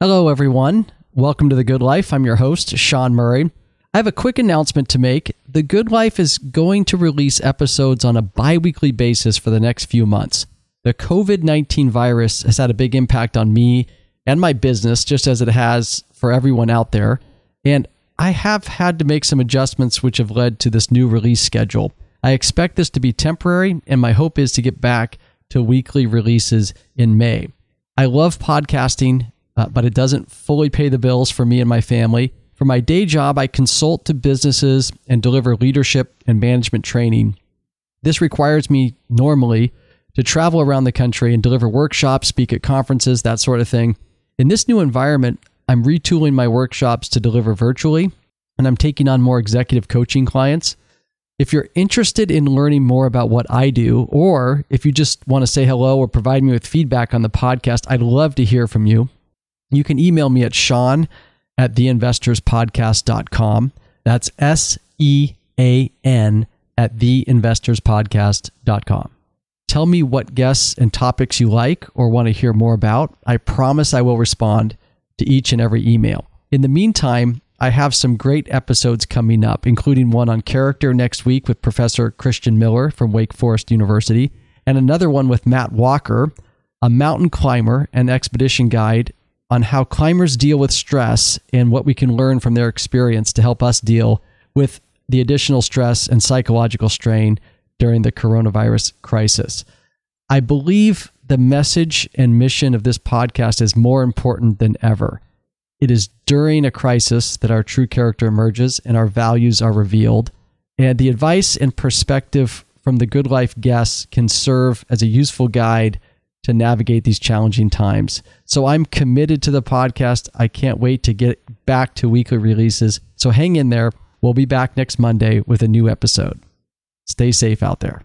Hello, everyone. Welcome to The Good Life. I'm your host, Sean Murray. I have a quick announcement to make. The Good Life is going to release episodes on a bi weekly basis for the next few months. The COVID 19 virus has had a big impact on me and my business, just as it has for everyone out there. And I have had to make some adjustments which have led to this new release schedule. I expect this to be temporary, and my hope is to get back to weekly releases in May. I love podcasting uh, but it doesn't fully pay the bills for me and my family. For my day job, I consult to businesses and deliver leadership and management training. This requires me normally to travel around the country and deliver workshops, speak at conferences, that sort of thing. In this new environment, I'm retooling my workshops to deliver virtually, and I'm taking on more executive coaching clients. If you're interested in learning more about what I do, or if you just want to say hello or provide me with feedback on the podcast, I'd love to hear from you. You can email me at Sean at theinvestorspodcast.com. That's S E A N at theinvestorspodcast.com. Tell me what guests and topics you like or want to hear more about. I promise I will respond to each and every email. In the meantime, I have some great episodes coming up, including one on character next week with Professor Christian Miller from Wake Forest University, and another one with Matt Walker, a mountain climber and expedition guide on how climbers deal with stress and what we can learn from their experience to help us deal with the additional stress and psychological strain during the coronavirus crisis. I believe the message and mission of this podcast is more important than ever. It is during a crisis that our true character emerges and our values are revealed. And the advice and perspective from the Good Life guests can serve as a useful guide to navigate these challenging times. So I'm committed to the podcast. I can't wait to get back to weekly releases. So hang in there. We'll be back next Monday with a new episode. Stay safe out there.